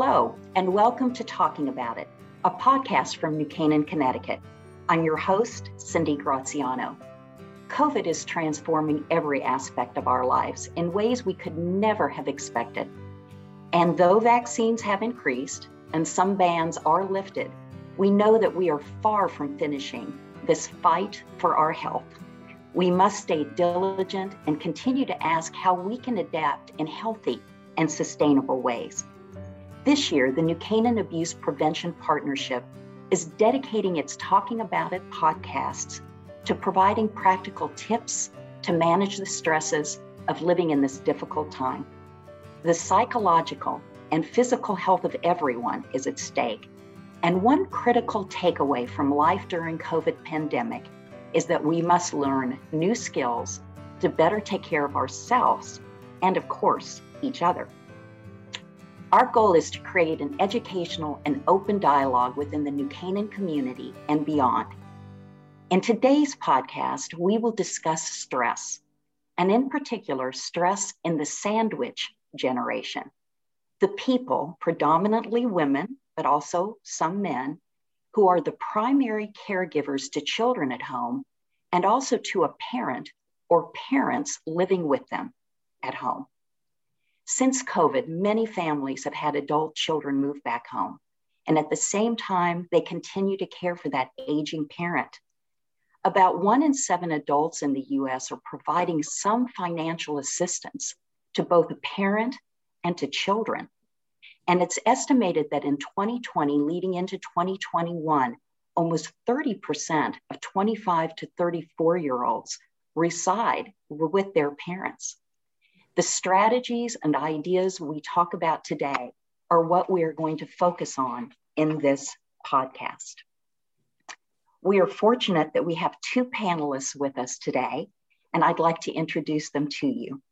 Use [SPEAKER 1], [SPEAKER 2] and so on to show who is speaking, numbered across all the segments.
[SPEAKER 1] Hello, and welcome to Talking About It, a podcast from New Canaan, Connecticut. I'm your host, Cindy Graziano. COVID is transforming every aspect of our lives in ways we could never have expected. And though vaccines have increased and some bans are lifted, we know that we are far from finishing this fight for our health. We must stay diligent and continue to ask how we can adapt in healthy and sustainable ways. This year, the New Canaan Abuse Prevention Partnership is dedicating its Talking About It podcasts to providing practical tips to manage the stresses of living in this difficult time. The psychological and physical health of everyone is at stake. And one critical takeaway from life during COVID pandemic is that we must learn new skills to better take care of ourselves and of course each other. Our goal is to create an educational and open dialogue within the New Canaan community and beyond in today's podcast, we will discuss stress, and in particular, stress in the sandwich generation. The people, predominantly women, but also some men, who are the primary caregivers to children at home and also to a parent or parents living with them at home. Since COVID, many families have had adult children move back home. And at the same time, they continue to care for that aging parent about one in seven adults in the US are providing some financial assistance to both a parent and to children. And it's estimated that in 2020, leading into 2021, almost 30% of 25 to 34 year olds reside with their parents. The strategies and ideas we talk about today are what we are going to focus on in this podcast. We are fortunate that we have two panelists with us today, and I'd like to introduce them to you.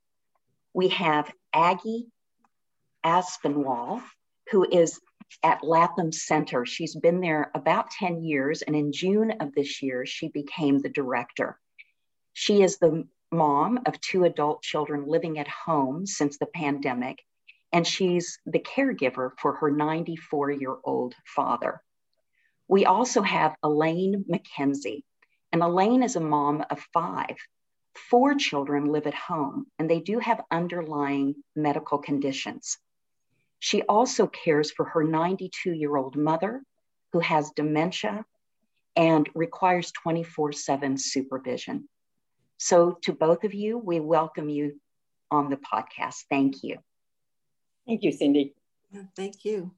[SPEAKER 1] We have Aggie Aspinwall, who is at Lapham Center. She's been there about 10 years, and in June of this year, she became the director. She is the mom of two adult children living at home since the pandemic, and she's the caregiver for her 94 year old father. We also have Elaine McKenzie. And Elaine is a mom of five. Four children live at home, and they do have underlying medical conditions. She also cares for her 92 year old mother who has dementia and requires 24 7 supervision. So, to both of you, we welcome you on the podcast. Thank you.
[SPEAKER 2] Thank you, Cindy.
[SPEAKER 3] thank you.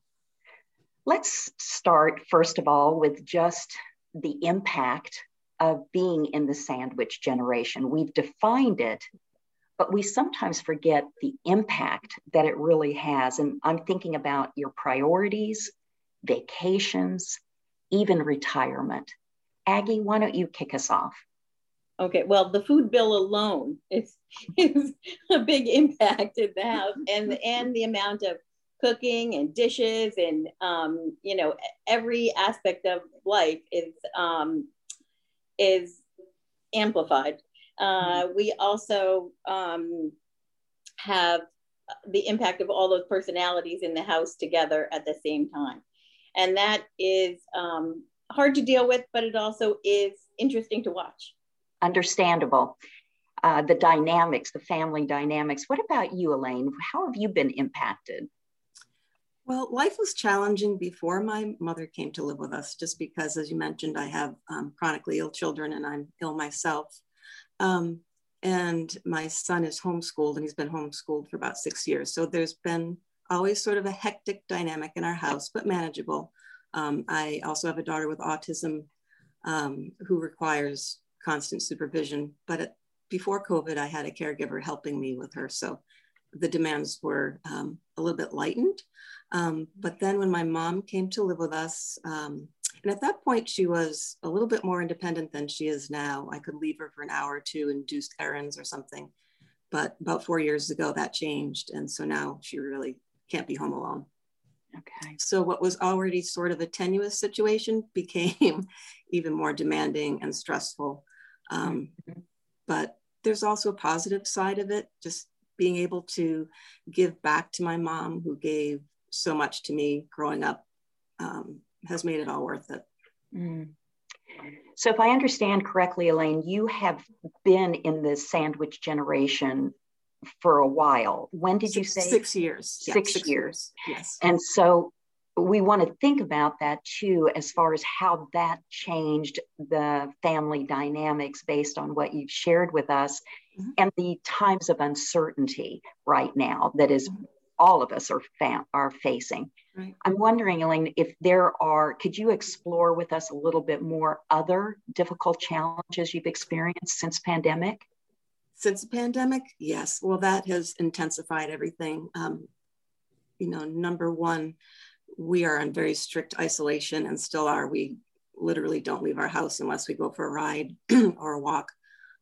[SPEAKER 1] Let's start, first of all, with just the impact of being in the sandwich generation. We've defined it, but we sometimes forget the impact that it really has. And I'm thinking about your priorities, vacations, even retirement. Aggie, why don't you kick us off?
[SPEAKER 2] Okay, well, the food bill alone is, is a big impact in the house and, and the amount of cooking and dishes and um, you know every aspect of life is um, is amplified. Uh, mm-hmm. we also um, have the impact of all those personalities in the house together at the same time, and that is um, hard to deal with, but it also is interesting to watch.
[SPEAKER 1] Understandable. Uh, the dynamics, the family dynamics. What about you, Elaine? How have you been impacted?
[SPEAKER 3] Well, life was challenging before my mother came to live with us, just because, as you mentioned, I have um, chronically ill children and I'm ill myself. Um, and my son is homeschooled and he's been homeschooled for about six years. So there's been always sort of a hectic dynamic in our house, but manageable. Um, I also have a daughter with autism um, who requires constant supervision. But at, before COVID, I had a caregiver helping me with her. So the demands were um, a little bit lightened. Um, but then when my mom came to live with us, um, and at that point she was a little bit more independent than she is now. I could leave her for an hour or two and do errands or something. But about four years ago, that changed. And so now she really can't be home alone. Okay. So what was already sort of a tenuous situation became even more demanding and stressful. Um, mm-hmm. But there's also a positive side of it, just being able to give back to my mom who gave so much to me growing up um, has made it all worth it.
[SPEAKER 1] Mm. So, if I understand correctly, Elaine, you have been in the sandwich generation for a while. When did
[SPEAKER 3] six,
[SPEAKER 1] you say?
[SPEAKER 3] Six years.
[SPEAKER 1] Six, yeah, six years.
[SPEAKER 3] years. Yes.
[SPEAKER 1] And so we want to think about that too, as far as how that changed the family dynamics based on what you've shared with us mm-hmm. and the times of uncertainty right now that is mm-hmm. all of us are, are facing. Right. I'm wondering, Elaine, if there are, could you explore with us a little bit more other difficult challenges you've experienced since pandemic?
[SPEAKER 3] Since the pandemic, yes. Well, that has intensified everything. Um, you know, number one, we are in very strict isolation and still are. We literally don't leave our house unless we go for a ride or a walk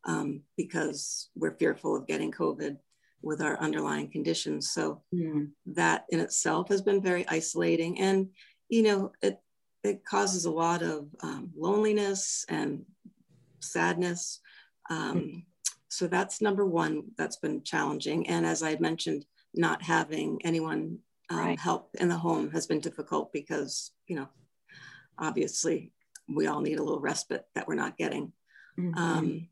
[SPEAKER 3] um, because we're fearful of getting COVID with our underlying conditions. So mm. that in itself has been very isolating. And, you know, it, it causes a lot of um, loneliness and sadness. Um, mm. So that's number one that's been challenging. And as I mentioned, not having anyone um, right. help in the home has been difficult because, you know, obviously we all need a little respite that we're not getting. Mm-hmm. Um,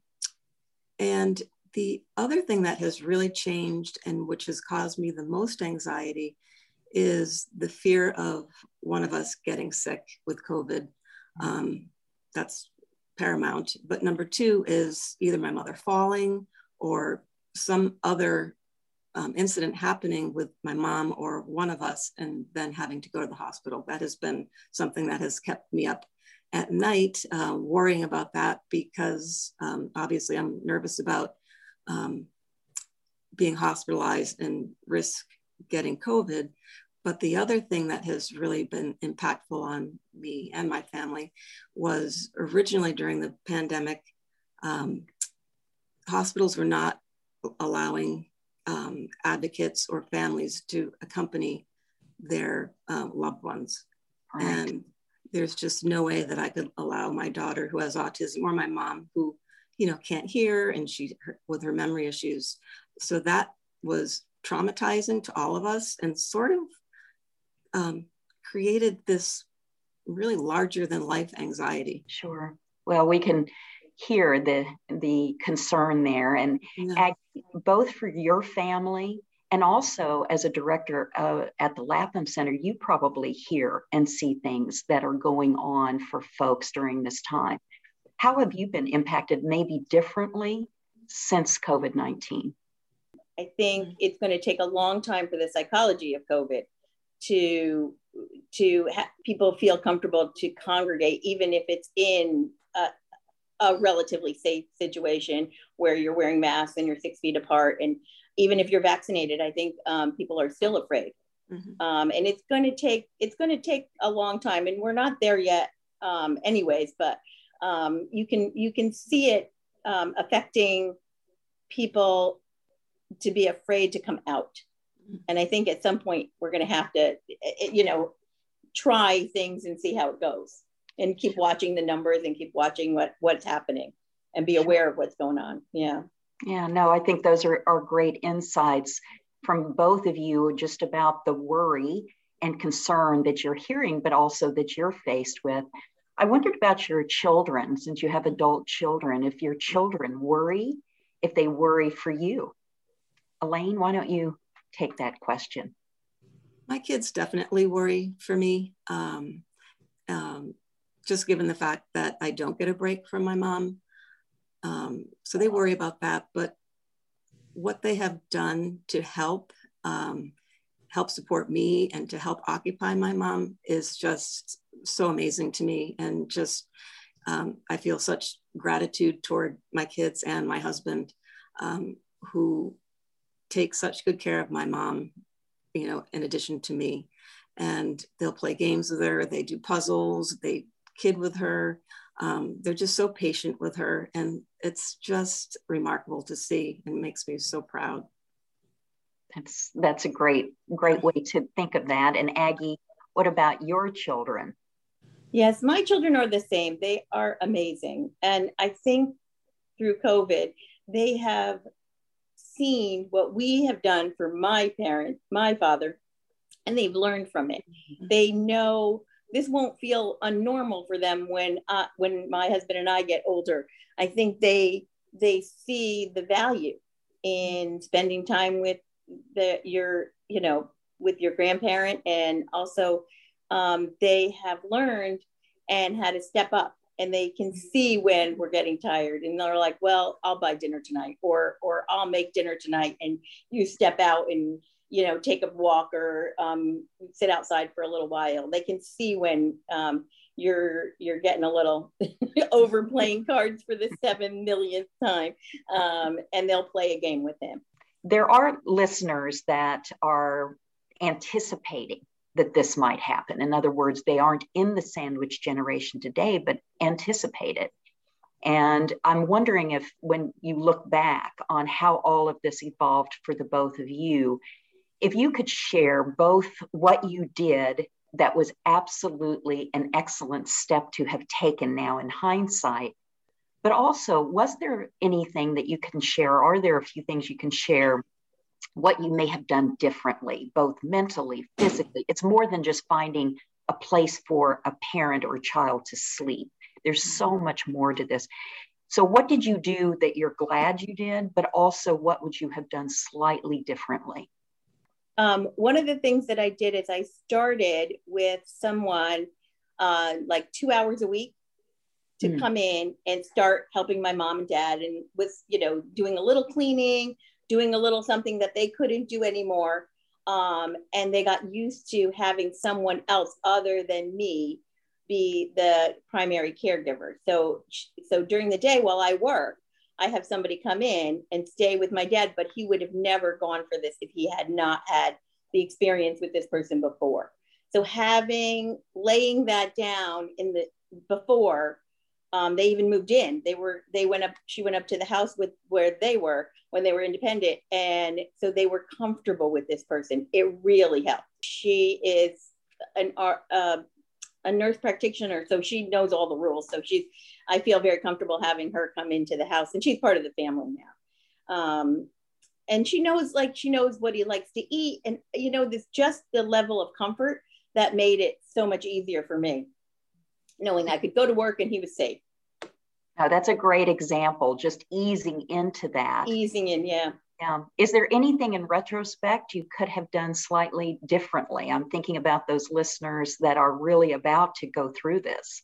[SPEAKER 3] and the other thing that has really changed and which has caused me the most anxiety is the fear of one of us getting sick with COVID. Um, that's paramount. But number two is either my mother falling or some other um, incident happening with my mom or one of us and then having to go to the hospital. That has been something that has kept me up at night uh, worrying about that because um, obviously I'm nervous about um, being hospitalized and risk getting COVID. But the other thing that has really been impactful on me and my family was originally during the pandemic, um, hospitals were not allowing um, advocates or families to accompany their um, loved ones. Right. And there's just no way that I could allow my daughter who has autism or my mom who you know can't hear and she her, with her memory issues so that was traumatizing to all of us and sort of um, created this really larger than life anxiety
[SPEAKER 1] sure well we can hear the the concern there and yeah. both for your family and also as a director uh, at the lapham center you probably hear and see things that are going on for folks during this time how have you been impacted maybe differently since COVID 19?
[SPEAKER 2] I think it's going to take a long time for the psychology of COVID to to have people feel comfortable to congregate, even if it's in a, a, relatively safe situation where you're wearing masks and you're six feet apart. And even if you're vaccinated, I think um, people are still afraid. Mm-hmm. Um, and it's going to take it's going to take a long time, and we're not there yet, um, anyways. But um, you can you can see it um, affecting people to be afraid to come out and i think at some point we're going to have to you know try things and see how it goes and keep watching the numbers and keep watching what what's happening and be aware of what's going on. Yeah.
[SPEAKER 1] Yeah no i think those are, are great insights from both of you just about the worry and concern that you're hearing but also that you're faced with. I wondered about your children, since you have adult children, if your children worry, if they worry for you. Elaine, why don't you take that question?
[SPEAKER 3] My kids definitely worry for me, um, um, just given the fact that I don't get a break from my mom. Um, so they worry about that. But what they have done to help um, help support me and to help occupy my mom is just so amazing to me. And just, um, I feel such gratitude toward my kids and my husband um, who take such good care of my mom, you know, in addition to me. And they'll play games with her, they do puzzles, they kid with her. Um, they're just so patient with her. And it's just remarkable to see and makes me so proud.
[SPEAKER 1] That's that's a great great way to think of that. And Aggie, what about your children?
[SPEAKER 2] Yes, my children are the same. They are amazing, and I think through COVID, they have seen what we have done for my parent, my father, and they've learned from it. Mm-hmm. They know this won't feel unnormal for them when uh, when my husband and I get older. I think they they see the value in spending time with the your you know with your grandparent and also um, they have learned and how to step up and they can see when we're getting tired and they're like well i'll buy dinner tonight or or i'll make dinner tonight and you step out and you know take a walk or um, sit outside for a little while they can see when um, you're you're getting a little over playing cards for the seven millionth time um, and they'll play a game with him
[SPEAKER 1] there are listeners that are anticipating that this might happen. In other words, they aren't in the sandwich generation today, but anticipate it. And I'm wondering if, when you look back on how all of this evolved for the both of you, if you could share both what you did that was absolutely an excellent step to have taken now in hindsight, but also, was there anything that you can share? Are there a few things you can share what you may have done differently, both mentally, physically. It's more than just finding a place for a parent or a child to sleep. There's so mm-hmm. much more to this. So, what did you do that you're glad you did, but also what would you have done slightly differently?
[SPEAKER 2] Um, one of the things that I did is I started with someone uh, like two hours a week to mm. come in and start helping my mom and dad and was, you know, doing a little cleaning, doing a little something that they couldn't do anymore. Um, and they got used to having someone else other than me be the primary caregiver. So, so during the day while I work, I have somebody come in and stay with my dad, but he would have never gone for this if he had not had the experience with this person before. So having laying that down in the before um, they even moved in. They were they went up. She went up to the house with where they were when they were independent, and so they were comfortable with this person. It really helped. She is an uh, a nurse practitioner, so she knows all the rules. So she's I feel very comfortable having her come into the house, and she's part of the family now. Um, and she knows like she knows what he likes to eat, and you know this just the level of comfort that made it so much easier for me knowing I could go to work and he was safe.
[SPEAKER 1] Now that's a great example, just easing into that.
[SPEAKER 2] Easing in, yeah.
[SPEAKER 1] Yeah. Is there anything in retrospect you could have done slightly differently? I'm thinking about those listeners that are really about to go through this.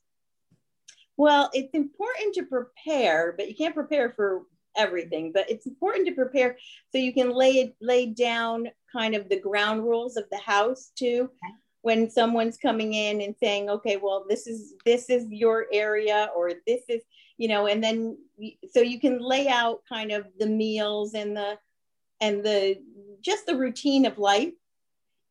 [SPEAKER 2] Well, it's important to prepare, but you can't prepare for everything. But it's important to prepare so you can lay it lay down kind of the ground rules of the house too. Okay when someone's coming in and saying okay well this is this is your area or this is you know and then so you can lay out kind of the meals and the and the just the routine of life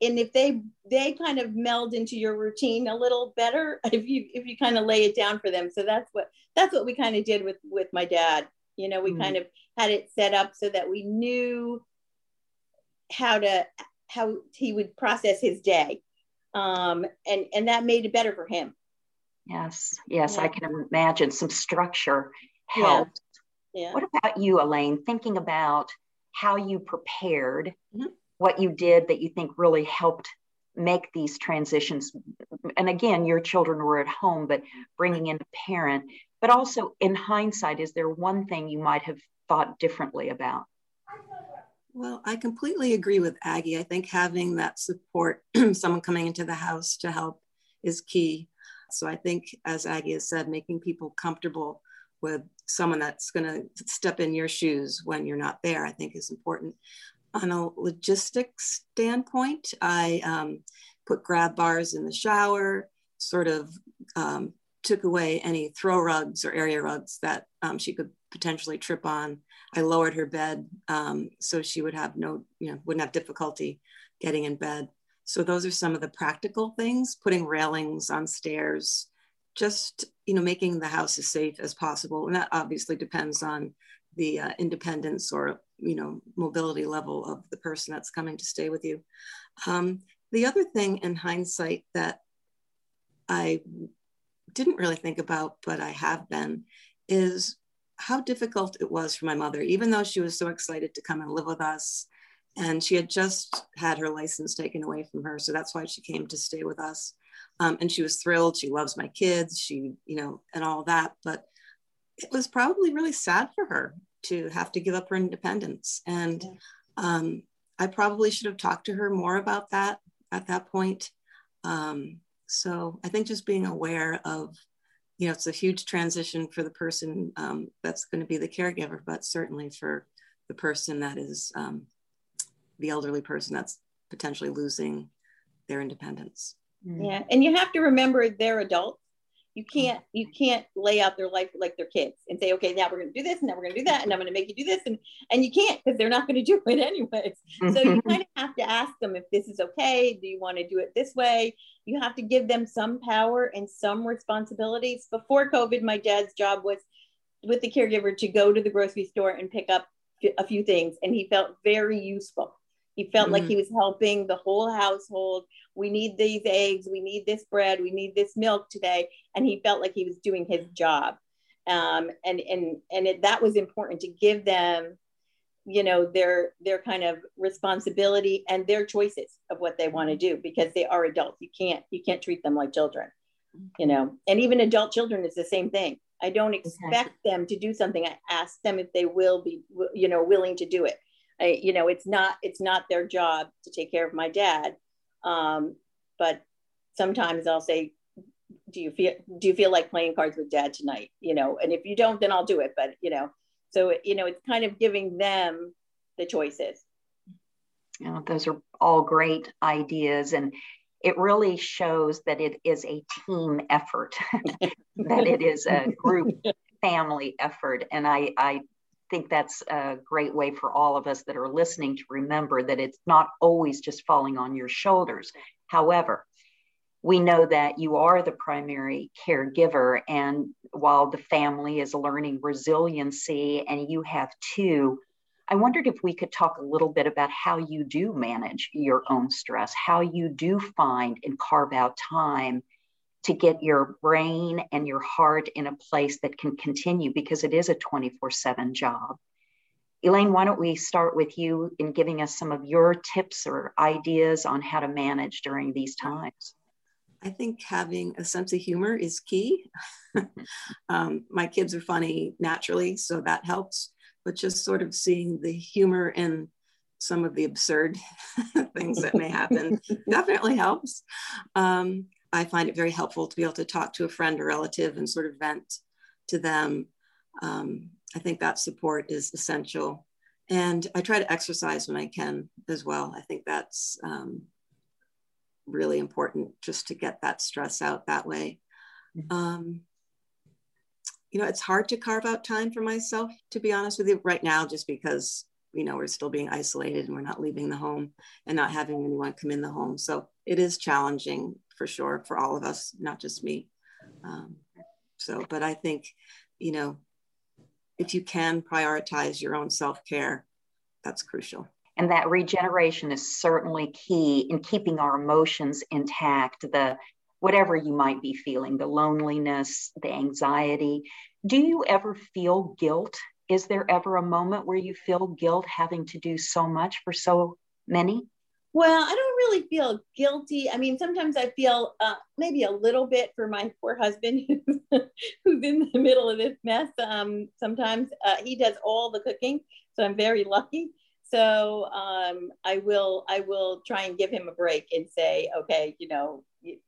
[SPEAKER 2] and if they they kind of meld into your routine a little better if you if you kind of lay it down for them so that's what that's what we kind of did with with my dad you know we mm-hmm. kind of had it set up so that we knew how to how he would process his day um, and and that made it better for him.
[SPEAKER 1] Yes, yes, yeah. I can imagine some structure helped. Yeah. yeah. What about you, Elaine? Thinking about how you prepared, mm-hmm. What you did that you think really helped make these transitions. And again, your children were at home, but bringing in a parent. But also, in hindsight, is there one thing you might have thought differently about?
[SPEAKER 3] Well, I completely agree with Aggie. I think having that support, someone coming into the house to help, is key. So I think, as Aggie has said, making people comfortable with someone that's going to step in your shoes when you're not there, I think is important. On a logistics standpoint, I um, put grab bars in the shower, sort of um, took away any throw rugs or area rugs that um, she could potentially trip on. I lowered her bed um, so she would have no, you know, wouldn't have difficulty getting in bed. So those are some of the practical things, putting railings on stairs, just, you know, making the house as safe as possible. And that obviously depends on the uh, independence or, you know, mobility level of the person that's coming to stay with you. Um, the other thing in hindsight that I didn't really think about, but I have been, is how difficult it was for my mother, even though she was so excited to come and live with us and she had just had her license taken away from her. So that's why she came to stay with us. Um, and she was thrilled. She loves my kids. She, you know, and all that. But it was probably really sad for her to have to give up her independence. And um, I probably should have talked to her more about that at that point. Um, so I think just being aware of, you know, it's a huge transition for the person um, that's going to be the caregiver, but certainly for the person that is um, the elderly person that's potentially losing their independence.
[SPEAKER 2] Yeah, and you have to remember they're adults you can't you can't lay out their life like their kids and say okay now we're going to do this and now we're going to do that and i'm going to make you do this and and you can't because they're not going to do it anyways. So you mm-hmm. kind of have to ask them if this is okay do you want to do it this way? You have to give them some power and some responsibilities. Before covid my dad's job was with the caregiver to go to the grocery store and pick up a few things and he felt very useful he felt mm-hmm. like he was helping the whole household we need these eggs, we need this bread, we need this milk today. And he felt like he was doing his job. Um, and and and it, that was important to give them, you know, their their kind of responsibility and their choices of what they want to do because they are adults. You can't you can't treat them like children, you know. And even adult children is the same thing. I don't expect them to do something. I ask them if they will be, you know, willing to do it. I, you know, it's not it's not their job to take care of my dad um, but sometimes I'll say, do you feel do you feel like playing cards with dad tonight? You know, and if you don't, then I'll do it. But you know, so you know, it's kind of giving them the choices.
[SPEAKER 1] You know, those are all great ideas and it really shows that it is a team effort, that it is a group family effort. And I, I think that's a great way for all of us that are listening to remember that it's not always just falling on your shoulders. However, we know that you are the primary caregiver, and while the family is learning resiliency and you have two, I wondered if we could talk a little bit about how you do manage your own stress, how you do find and carve out time to get your brain and your heart in a place that can continue because it is a 24 7 job. Elaine, why don't we start with you in giving us some of your tips or ideas on how to manage during these times?
[SPEAKER 3] I think having a sense of humor is key. um, my kids are funny naturally, so that helps. But just sort of seeing the humor in some of the absurd things that may happen definitely helps. Um, I find it very helpful to be able to talk to a friend or relative and sort of vent to them. Um, I think that support is essential. And I try to exercise when I can as well. I think that's um, really important just to get that stress out that way. Mm-hmm. Um, you know, it's hard to carve out time for myself, to be honest with you, right now, just because, you know, we're still being isolated and we're not leaving the home and not having anyone come in the home. So it is challenging for sure for all of us, not just me. Um, so, but I think, you know, if you can prioritize your own self care, that's crucial.
[SPEAKER 1] And that regeneration is certainly key in keeping our emotions intact. The whatever you might be feeling, the loneliness, the anxiety. Do you ever feel guilt? Is there ever a moment where you feel guilt having to do so much for so many?
[SPEAKER 2] Well, I don't really feel guilty. I mean, sometimes I feel uh, maybe a little bit for my poor husband who's in the middle of this mess. Um, sometimes uh, he does all the cooking, so I'm very lucky. So um, I will I will try and give him a break and say, okay, you know,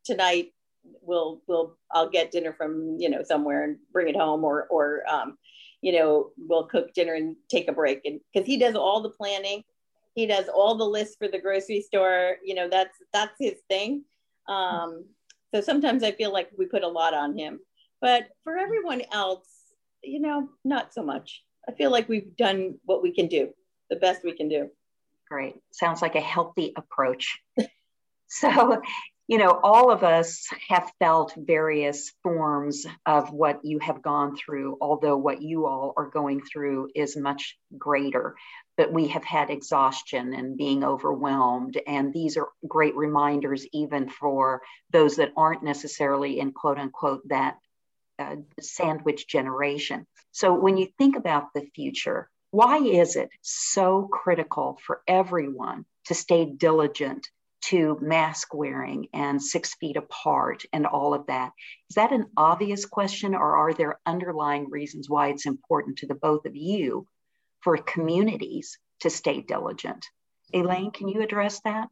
[SPEAKER 2] tonight we'll we'll I'll get dinner from you know somewhere and bring it home, or or um, you know we'll cook dinner and take a break, and because he does all the planning he does all the lists for the grocery store you know that's that's his thing. Um, so sometimes i feel like we put a lot on him. But for everyone else you know not so much. I feel like we've done what we can do the best we can do.
[SPEAKER 1] Great. Sounds like a healthy approach. So you know, all of us have felt various forms of what you have gone through, although what you all are going through is much greater. But we have had exhaustion and being overwhelmed. And these are great reminders, even for those that aren't necessarily in quote unquote that uh, sandwich generation. So when you think about the future, Why is it so critical for everyone to stay diligent to mask wearing and six feet apart and all of that? Is that an obvious question, or are there underlying reasons why it's important to the both of you for communities to stay diligent? Elaine, can you address that?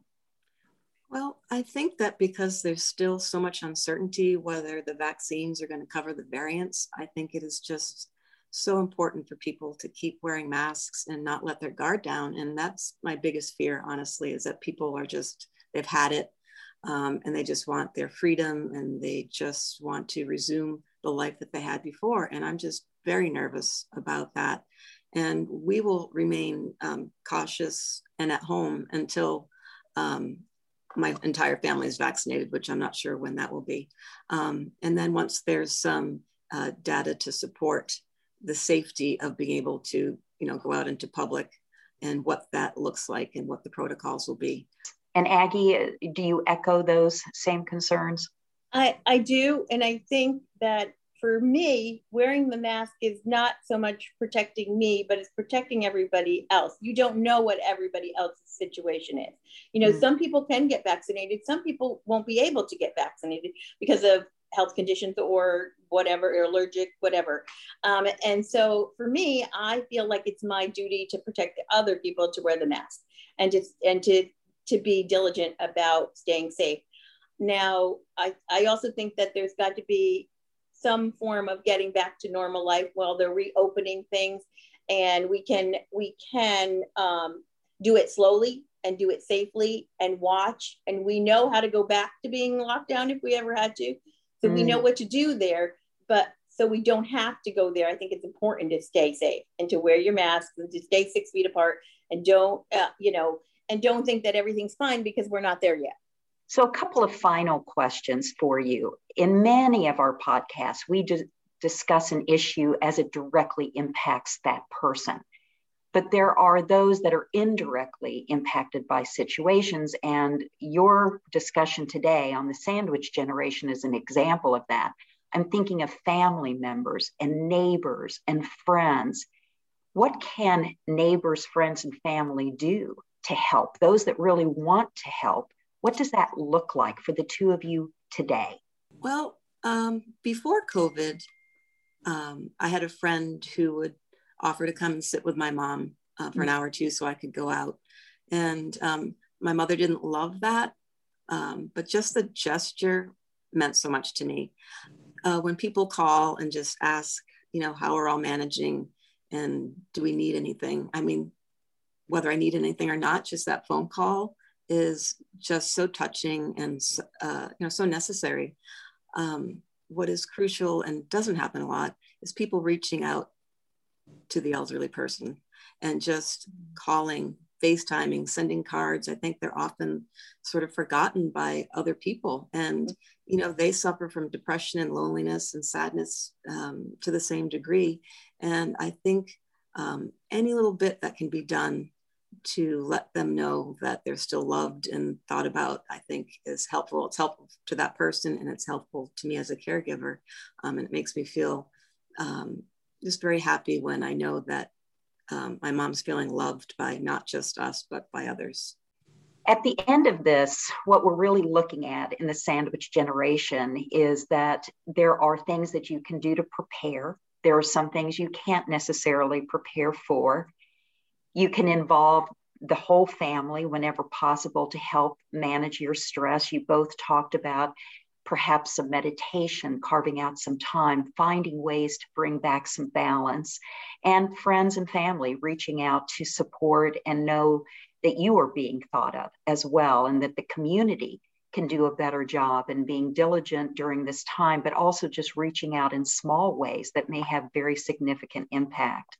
[SPEAKER 3] Well, I think that because there's still so much uncertainty whether the vaccines are going to cover the variants, I think it is just so important for people to keep wearing masks and not let their guard down. And that's my biggest fear, honestly, is that people are just, they've had it um, and they just want their freedom and they just want to resume the life that they had before. And I'm just very nervous about that. And we will remain um, cautious and at home until um, my entire family is vaccinated, which I'm not sure when that will be. Um, and then once there's some uh, data to support the safety of being able to, you know, go out into public and what that looks like and what the protocols will be.
[SPEAKER 1] And Aggie, do you echo those same concerns?
[SPEAKER 2] I, I do. And I think that for me, wearing the mask is not so much protecting me, but it's protecting everybody else. You don't know what everybody else's situation is. You know, mm some people can get vaccinated, some people won't be able to get vaccinated because of health conditions or whatever, or allergic, whatever. Um, and so for me, I feel like it's my duty to protect the other people to wear the mask and to and to to be diligent about staying safe. Now, I, I also think that there's got to be some form of getting back to normal life while they're reopening things and we can we can um, do it slowly and do it safely and watch and we know how to go back to being locked down if we ever had to so mm. we know what to do there but so we don't have to go there i think it's important to stay safe and to wear your mask and to stay six feet apart and don't uh, you know and don't think that everything's fine because we're not there yet
[SPEAKER 1] so, a couple of final questions for you. In many of our podcasts, we just discuss an issue as it directly impacts that person. But there are those that are indirectly impacted by situations. And your discussion today on the sandwich generation is an example of that. I'm thinking of family members and neighbors and friends. What can neighbors, friends, and family do to help those that really want to help? What does that look like for the two of you today?
[SPEAKER 3] Well, um, before COVID, um, I had a friend who would offer to come and sit with my mom uh, for an mm. hour or two so I could go out. And um, my mother didn't love that, um, but just the gesture meant so much to me. Uh, when people call and just ask, you know, how we're all managing and do we need anything? I mean, whether I need anything or not, just that phone call is just so touching and uh, you know so necessary. Um, what is crucial and doesn't happen a lot is people reaching out to the elderly person and just calling, FaceTiming, sending cards. I think they're often sort of forgotten by other people, and you know they suffer from depression and loneliness and sadness um, to the same degree. And I think um, any little bit that can be done to let them know that they're still loved and thought about, I think is helpful. It's helpful to that person and it's helpful to me as a caregiver. Um, and it makes me feel um, just very happy when I know that um, my mom's feeling loved by not just us, but by others.
[SPEAKER 1] At the end of this, what we're really looking at in the sandwich generation is that there are things that you can do to prepare. There are some things you can't necessarily prepare for. You can involve the whole family whenever possible to help manage your stress. You both talked about perhaps some meditation, carving out some time, finding ways to bring back some balance, and friends and family reaching out to support and know that you are being thought of as well, and that the community can do a better job and being diligent during this time, but also just reaching out in small ways that may have very significant impact.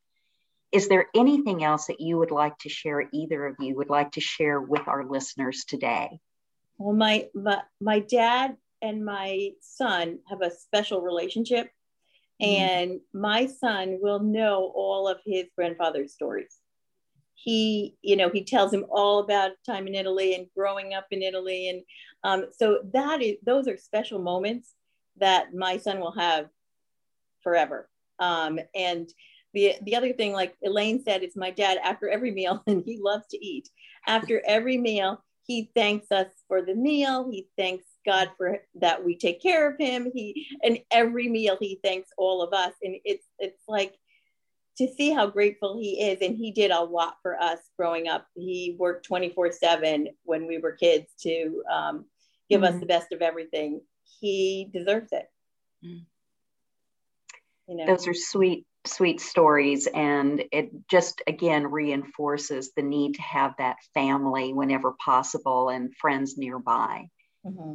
[SPEAKER 1] Is there anything else that you would like to share, either of you would like to share with our listeners today?
[SPEAKER 2] Well, my, my, my dad and my son have a special relationship, mm. and my son will know all of his grandfather's stories. He, you know, he tells him all about time in Italy and growing up in Italy, and um, so that is those are special moments that my son will have forever. Um, and the the other thing, like Elaine said, is my dad after every meal, and he loves to eat. After every meal, he thanks us for the meal. He thanks God for that we take care of him. He and every meal he thanks all of us, and it's it's like to see how grateful he is, and he did a lot for us growing up. He worked twenty four seven when we were kids to um, give mm-hmm. us the best of everything. He deserves it. Mm.
[SPEAKER 1] You know? Those are sweet sweet stories and it just again reinforces the need to have that family whenever possible and friends nearby mm-hmm.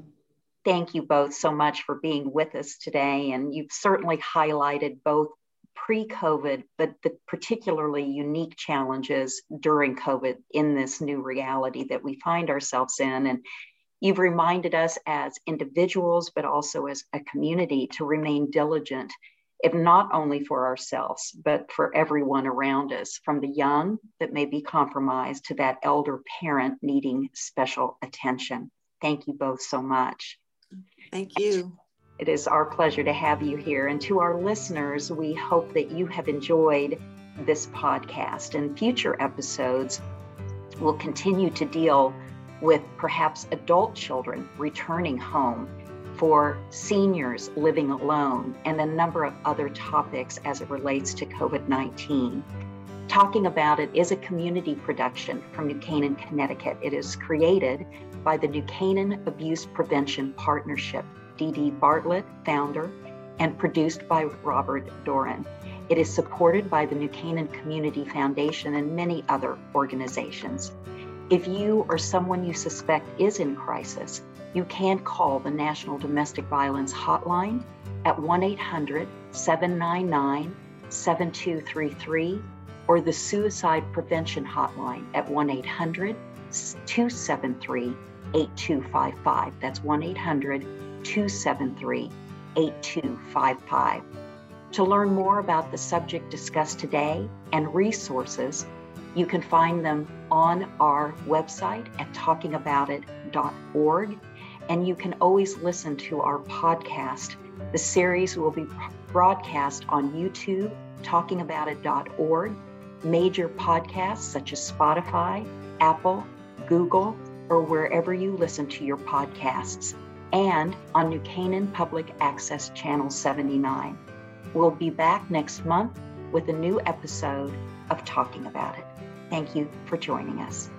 [SPEAKER 1] thank you both so much for being with us today and you've certainly highlighted both pre-covid but the particularly unique challenges during covid in this new reality that we find ourselves in and you've reminded us as individuals but also as a community to remain diligent if not only for ourselves, but for everyone around us, from the young that may be compromised to that elder parent needing special attention. Thank you both so much.
[SPEAKER 3] Thank you.
[SPEAKER 1] It is our pleasure to have you here. And to our listeners, we hope that you have enjoyed this podcast and future episodes will continue to deal with perhaps adult children returning home for seniors living alone, and a number of other topics as it relates to COVID 19. Talking About It is a community production from New Canaan, Connecticut. It is created by the New Canaan Abuse Prevention Partnership, Dee Bartlett, founder, and produced by Robert Doran. It is supported by the New Canaan Community Foundation and many other organizations. If you or someone you suspect is in crisis, you can call the National Domestic Violence Hotline at 1 800 799 7233 or the Suicide Prevention Hotline at 1 800 273 8255. That's 1 800 273 8255. To learn more about the subject discussed today and resources, you can find them on our website at talkingaboutit.org and you can always listen to our podcast. The series will be broadcast on YouTube, talkingaboutit.org, major podcasts such as Spotify, Apple, Google, or wherever you listen to your podcasts, and on New Canaan Public Access Channel 79. We'll be back next month with a new episode of Talking About It. Thank you for joining us.